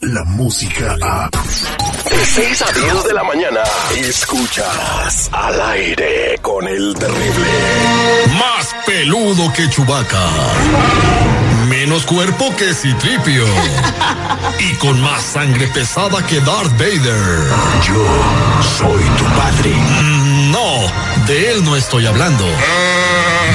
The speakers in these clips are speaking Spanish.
la música a... De 6 a 10 de la mañana, escuchas al aire con el terrible. Más peludo que Chubaca. Menos cuerpo que Citripio. y con más sangre pesada que Darth Vader. Yo soy tu padre. Mm, No, de él no estoy hablando.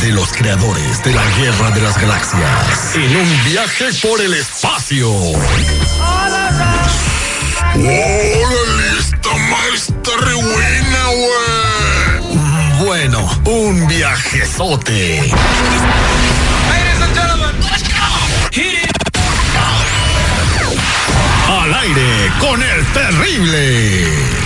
De los creadores de la Guerra de las Galaxias. En un viaje por el espacio. ¡Órale! Esta maestra re buena, güey. Mm, Bueno, un viajezote. Al aire con el terrible.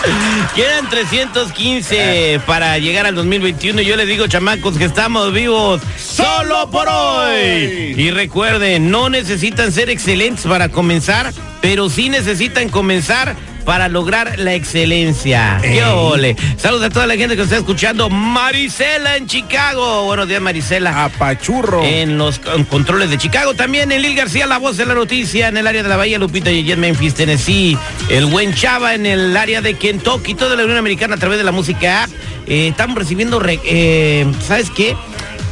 Quedan 315 para llegar al 2021. Yo les digo, chamacos, que estamos vivos solo por hoy. Y recuerden, no necesitan ser excelentes para comenzar, pero sí necesitan comenzar para lograr la excelencia. ¡Qué ole! Saludos a toda la gente que está escuchando. Marisela en Chicago. Buenos días, Marisela. Apachurro. En los con- controles de Chicago. También en Lil García, la voz de la noticia. En el área de la Bahía, Lupita y en Memphis, Tennessee. El buen Chava en el área de Kentucky. Toda la Unión Americana a través de la música app. Eh, estamos recibiendo, re- eh, ¿sabes qué?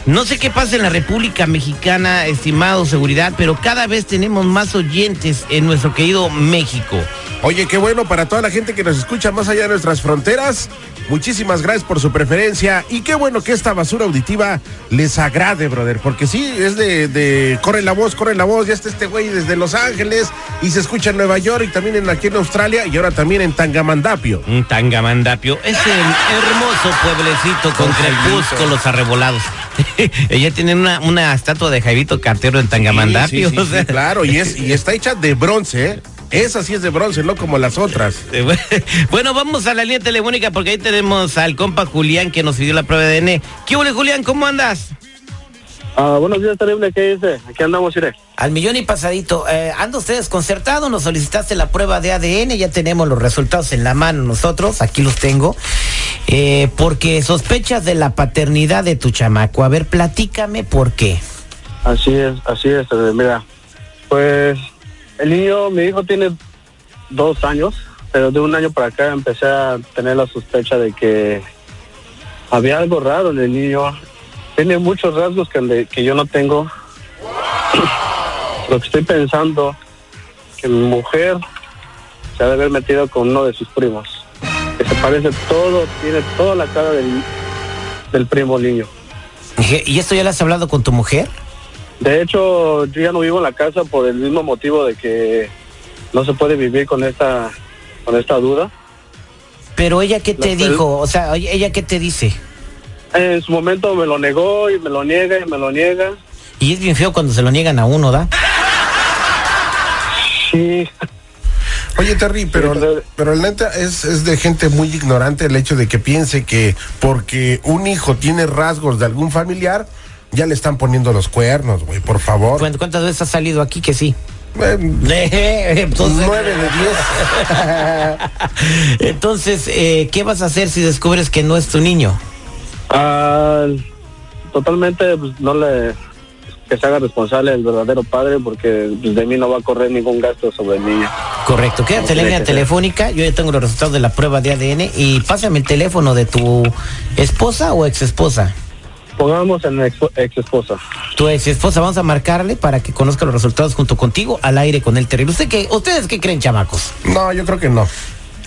No sé qué pasa en la República Mexicana, estimado seguridad, pero cada vez tenemos más oyentes en nuestro querido México. Oye, qué bueno para toda la gente que nos escucha más allá de nuestras fronteras. Muchísimas gracias por su preferencia y qué bueno que esta basura auditiva les agrade, brother, porque sí, es de, de corre la voz, corre la voz, ya está este güey desde Los Ángeles y se escucha en Nueva York y también en, aquí en Australia y ahora también en Tangamandapio. Un Tangamandapio, ese hermoso pueblecito con crepúsculos arrebolados. Ella tiene una, una estatua de Jairito Cartero en Tangamandapio. Sí, sí, o sí, sea. claro, y, es, y está hecha de bronce, ¿eh? Esa sí es de bronce, no como las otras. Eh, bu- Bueno, vamos a la línea telefónica porque ahí tenemos al compa Julián que nos pidió la prueba de ADN. ¿Qué huele, Julián? ¿Cómo andas? Ah, buenos días, terrible. ¿Qué dice? Aquí andamos, iré. Al millón y pasadito. Eh, anda usted desconcertado, nos solicitaste la prueba de ADN, ya tenemos los resultados en la mano nosotros, aquí los tengo, eh, porque sospechas de la paternidad de tu chamaco. A ver, platícame por qué. Así es, así es. terrible. Mira, pues el niño, mi hijo tiene dos años, pero de un año para acá empecé a tener la sospecha de que había algo raro en el niño. Tiene muchos rasgos que, que yo no tengo. Lo que estoy pensando, que mi mujer se ha de haber metido con uno de sus primos. Que se parece todo, tiene toda la cara del, del primo niño. ¿Y esto ya lo has hablado con tu mujer? De hecho, yo ya no vivo en la casa por el mismo motivo de que no se puede vivir con esta con esta duda. Pero ella qué te La- dijo, o sea, oye, ella qué te dice. En su momento me lo negó y me lo niega y me lo niega. Y es bien feo cuando se lo niegan a uno, ¿da? Sí, Oye, Terry, pero, pero- la neta es, es de gente muy ignorante el hecho de que piense que porque un hijo tiene rasgos de algún familiar, ya le están poniendo los cuernos, güey, por favor. ¿Cuántas veces has salido aquí que sí? Entonces, Nueve de diez. Entonces, eh, ¿qué vas a hacer si descubres que no es tu niño? Ah, totalmente pues, no le que se haga responsable el verdadero padre porque pues, de mí no va a correr ningún gasto sobre el niño. Correcto, quédate en línea telefónica, yo ya tengo los resultados de la prueba de ADN y pásame el teléfono de tu esposa o ex esposa. Pongamos en ex, ex esposa. Tu ex esposa, vamos a marcarle para que conozca los resultados junto contigo al aire con el terrible. ¿Usted qué, ¿Ustedes qué creen, chamacos? No, yo creo que no.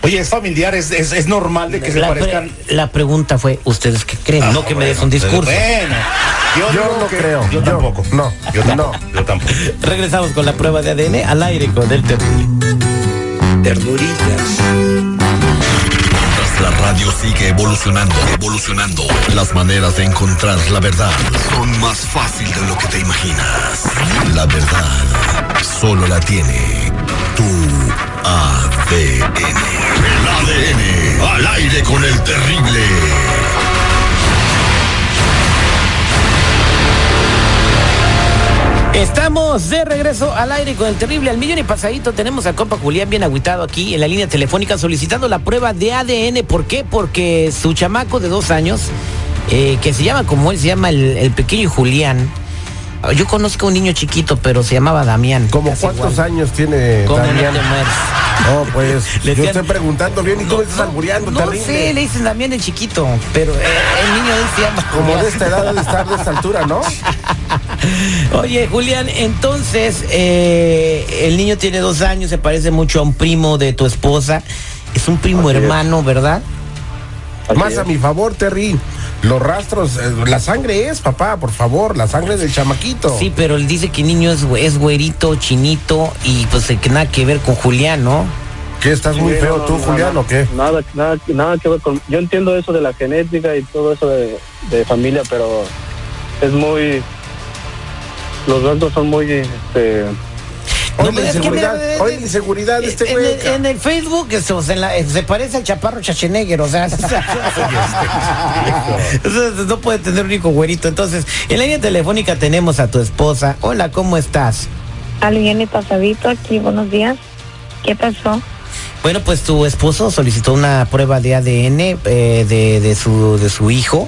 Oye, es familiar, es, es, es normal de que se pre- parezcan. la pregunta fue, ¿ustedes qué creen? no que me des un discurso. Bueno, yo, Yo no que- creo. Yo tampoco. no, yo tampoco. no. Yo tampoco. Regresamos con la prueba de ADN al aire con el terrible. Ternuritas. La radio sigue evolucionando, evolucionando, las maneras de encontrar la verdad son más fácil de lo que te imaginas. La verdad solo la tiene tu ADN. El ADN al aire con el terrible. Estamos de regreso al aire con el terrible al millón y pasadito. Tenemos al compa Julián bien agüitado aquí en la línea telefónica solicitando la prueba de ADN. ¿Por qué? Porque su chamaco de dos años, eh, que se llama como él, se llama el, el pequeño Julián. Yo conozco a un niño chiquito, pero se llamaba Damián. ¿Cómo cuántos igual. años tiene ¿Cómo no Damián? te mueres? No, pues Le yo estoy preguntando bien y tú me estás albureando, No terrible. sé, le dicen Damián el chiquito, pero eh, el niño de él se llama Como de esta edad de estar de esta altura, ¿no? Oye, Julián, entonces eh, el niño tiene dos años, se parece mucho a un primo de tu esposa. Es un primo Así es. hermano, ¿verdad? Así Más es. a mi favor, Terry. Los rastros, eh, la sangre es, papá, por favor, la sangre del chamaquito. Sí, pero él dice que el niño es, es güerito, chinito y pues eh, que nada que ver con Julián, ¿no? ¿Qué estás muy feo no, tú, no, Julián, o qué? Nada, nada, nada que ver con. Yo entiendo eso de la genética y todo eso de, de familia, pero es muy. Los rasgos son muy. Este, Hoy No, que inseguridad, mira, hoy la inseguridad este en, güey. el, en el Facebook eso, en la- eh, se parece al chaparro Schwarzenegger, o sea, no puede tener un hijo güerito. Entonces, en la línea telefónica tenemos a tu esposa. Hola, ¿cómo estás? Alguien y pasadito aquí, buenos días. ¿Qué pasó? Bueno, pues tu esposo solicitó una prueba de ADN eh, de, de su, de su hijo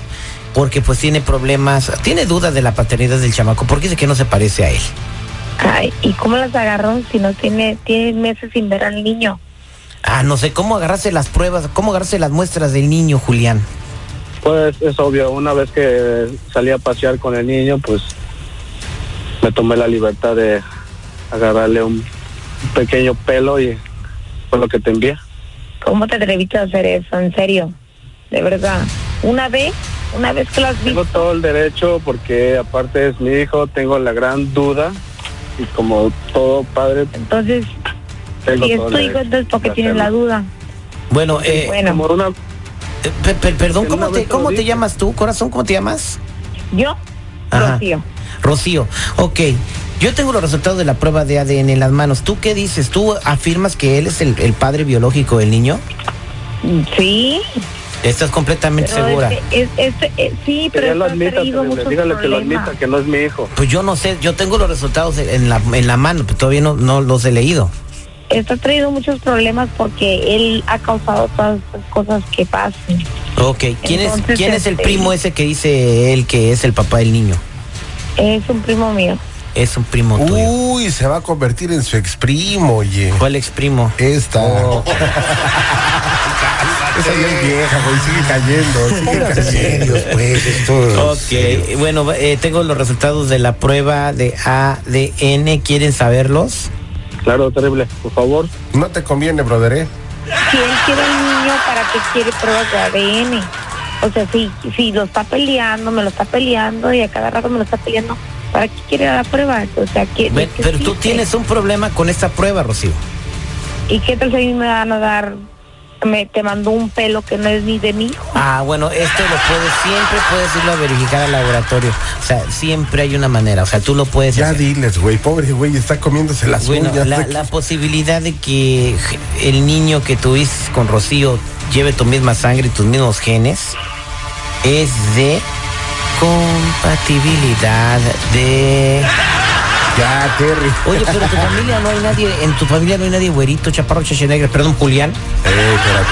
porque pues tiene problemas, tiene dudas de la paternidad del chamaco porque dice que no se parece a él. Ay, ¿y cómo las agarró si no tiene, tiene meses sin ver al niño? Ah, no sé, ¿cómo agarrarse las pruebas? ¿Cómo agarrarse las muestras del niño, Julián? pues es obvio, una vez que salí a pasear con el niño, pues me tomé la libertad de agarrarle un pequeño pelo y fue lo que te envié. ¿Cómo te atreviste a hacer eso? En serio, de verdad. Una vez, una vez que lo has Tengo todo el derecho porque aparte es mi hijo, tengo la gran duda y como todo padre entonces, tengo si es tu el hijo, entonces ¿por qué de tienes la duda? Bueno, eh, Bueno, Como una, eh, per- per- perdón, ¿cómo te, cómo te llamas tú, corazón? ¿Cómo te llamas? yo, Ajá. Rocío. Rocío, ok. Yo tengo los resultados de la prueba de ADN en las manos. ¿Tú qué dices? ¿Tú afirmas que él es el, el padre biológico del niño? Sí, ¿Estás completamente pero segura? este- es, este, eh, sí, pero ya lo admita, muchos dígale que lo admita, que no es mi hijo. Pues yo no sé, yo tengo los resultados en la, en la mano, pero todavía no, no los he leído. Esto ha traído muchos problemas porque él ha causado todas estas cosas que pasan. Ok, ¿quién, es, ¿quién es el este- primo ese que dice él que es el papá del niño? Es un primo mío. Es un primo tuyo. Uy, se va a convertir en su ex primo, oye. ¿Cuál ex primo? Esta. Oh. Esa ya es vieja, güey, sigue cayendo. Sigue cayendo. serios, pues, esto. Ok, bueno, eh, tengo los resultados de la prueba de ADN. ¿Quieren saberlos? Claro, terrible. Por favor, No te conviene, brother, ¿eh? Si él quiere al niño, ¿para qué quiere pruebas de ADN? O sea, si, si lo está peleando, me lo está peleando y a cada rato me lo está peleando, ¿para qué quiere la prueba? O sea, ¿qué, Ve- qué Pero tú tienes un problema con esta prueba, Rocío. ¿Y qué tal si a mí me van a dar, me, te mandó un pelo que no es ni de mi hijo? Ah, bueno, esto lo puedes, siempre puedes irlo a verificar al laboratorio. O sea, siempre hay una manera. O sea, tú lo puedes Ya hacer. diles, güey, pobre güey, está comiéndose las Bueno, uñas. la, la posibilidad de que el niño que tuviste con Rocío lleve tu misma sangre y tus mismos genes es de compatibilidad de... Ya, Terry. Oye, pero en tu familia no hay nadie, en tu familia no hay nadie güerito, chaparro, negro, perdón, Julián. Eh, espérate.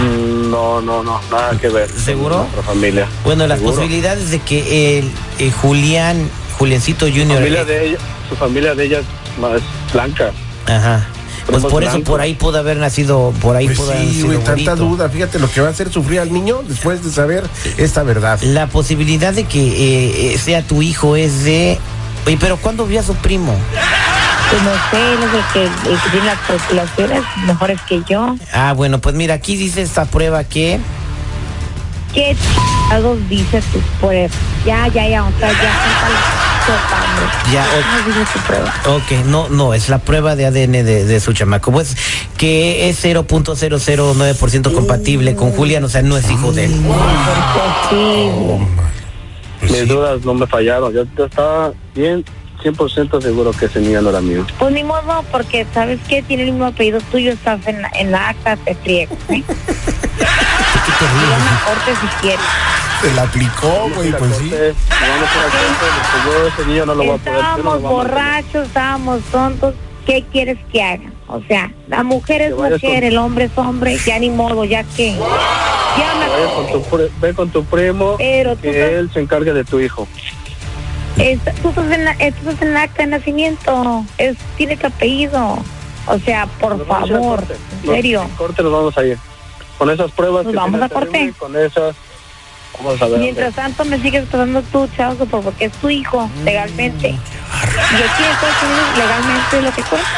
mm, no, no, no, nada que ver. con ¿Seguro? Nuestra familia. Bueno, las Seguro. posibilidades de que el, Julián, Juliancito Su Junior... familia eh, de ella, su familia de ella es más blanca. Ajá. Pues por eso, por ahí pudo haber nacido, por ahí Pues pudo haber sí, nacido güey, tanta duda. Fíjate lo que va a hacer sufrir al niño después de saber esta verdad. La posibilidad de que eh, eh, sea tu hijo es de... Oye, pero ¿cuándo vio a su primo? Pues no sé, no sé, que, tiene las calculaciones mejores que yo. Ah, bueno, pues mira, aquí dice esta prueba que... ¿Qué chingados dice tu prueba? Ya, ya, ya, o sea, ya, sopa. Ya, o- ¿Cómo dice tu prueba? Ok, no, no, es la prueba de ADN de, de su chamaco. Pues que es 0.009% compatible con Julián, o sea, no es hijo de él. Imposible. Mis dudas no me fallaron. Yo, yo estaba bien, 100% seguro que ese niño no era mío. Pues ni modo, porque ¿sabes qué? Tiene el mismo apellido tuyo, estás en la, en la acta, te friego, ¿eh? Corte si quieres. Se la aplicó, güey, pues sí. Estábamos borrachos, estábamos tontos. ¿Qué quieres que haga? O sea, la mujer es Que mujer, con- el hombre es hombre, ya ni modo, ya que. Con tu, ve con tu primo Pero tú que estás- él se encargue de tu hijo. Esta- tú estás en la, estás en la acta de nacimiento, es, tiene tu apellido. O sea, por Nos favor, corte. en serio. al corte nos vamos a ir. Con esas pruebas Nos que vamos a corte. terrible, Con esas vamos a ver. Mientras tanto me sigues pasando tú, chavo, porque es tu hijo, Mm, legalmente. Y aquí en Estados Unidos legalmente es lo que cuenta.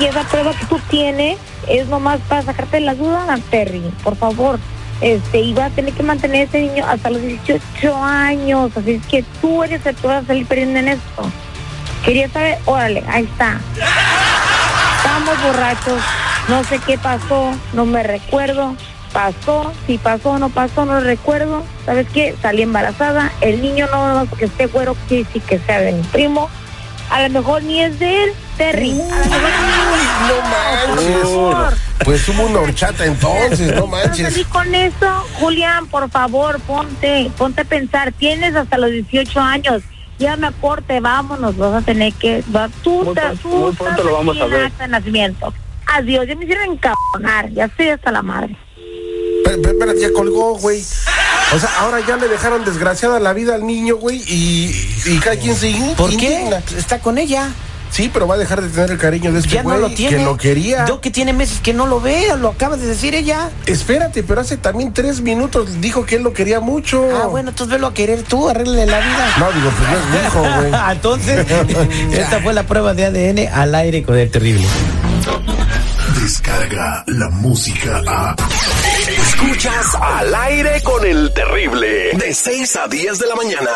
Y esa prueba que tú tienes es nomás para sacarte la duda, Terry, por favor. Este, y vas a tener que mantener a ese niño hasta los 18 años. Así es que tú eres el que vas a salir perdiendo en esto. Quería saber, órale, ahí está. Estamos borrachos, no sé qué pasó, no me recuerdo. Pasó, si pasó o no pasó, no recuerdo. ¿Sabes qué? Salí embarazada. El niño no, no porque esté güero, quiere decir que sea de mi primo. A lo mejor ni es de él, Terry. A lo mejor. Pues hubo una horchata entonces, no Salí manches. con eso, Julián, por favor, ponte, ponte a pensar. Tienes hasta los 18 años. Ya me aporte, vámonos. Vas a tener que. va- tú Muy te- pronto- tú muy pronto estás lo vamos a ver. de nacimiento. Adiós, ya me hicieron encabronar. Ya estoy hasta la madre. Pero, pero, espérate, ya colgó, güey. O sea, ahora ya le dejaron desgraciada la vida al niño, güey, y, y cada quien se ¿Por qué? Está con ella. Sí, pero va a dejar de tener el cariño de este Ya no güey lo tiene. que lo quería. Yo que tiene meses que no lo veo, lo acaba de decir ella. Espérate, pero hace también tres minutos dijo que él lo quería mucho. Ah, bueno, entonces velo a querer tú, arregle la vida. No, digo, pues no es mi hijo, güey. Entonces, esta fue la prueba de ADN al aire con el terrible. Descarga la música a. Escuchas al aire con el terrible. De 6 a 10 de la mañana.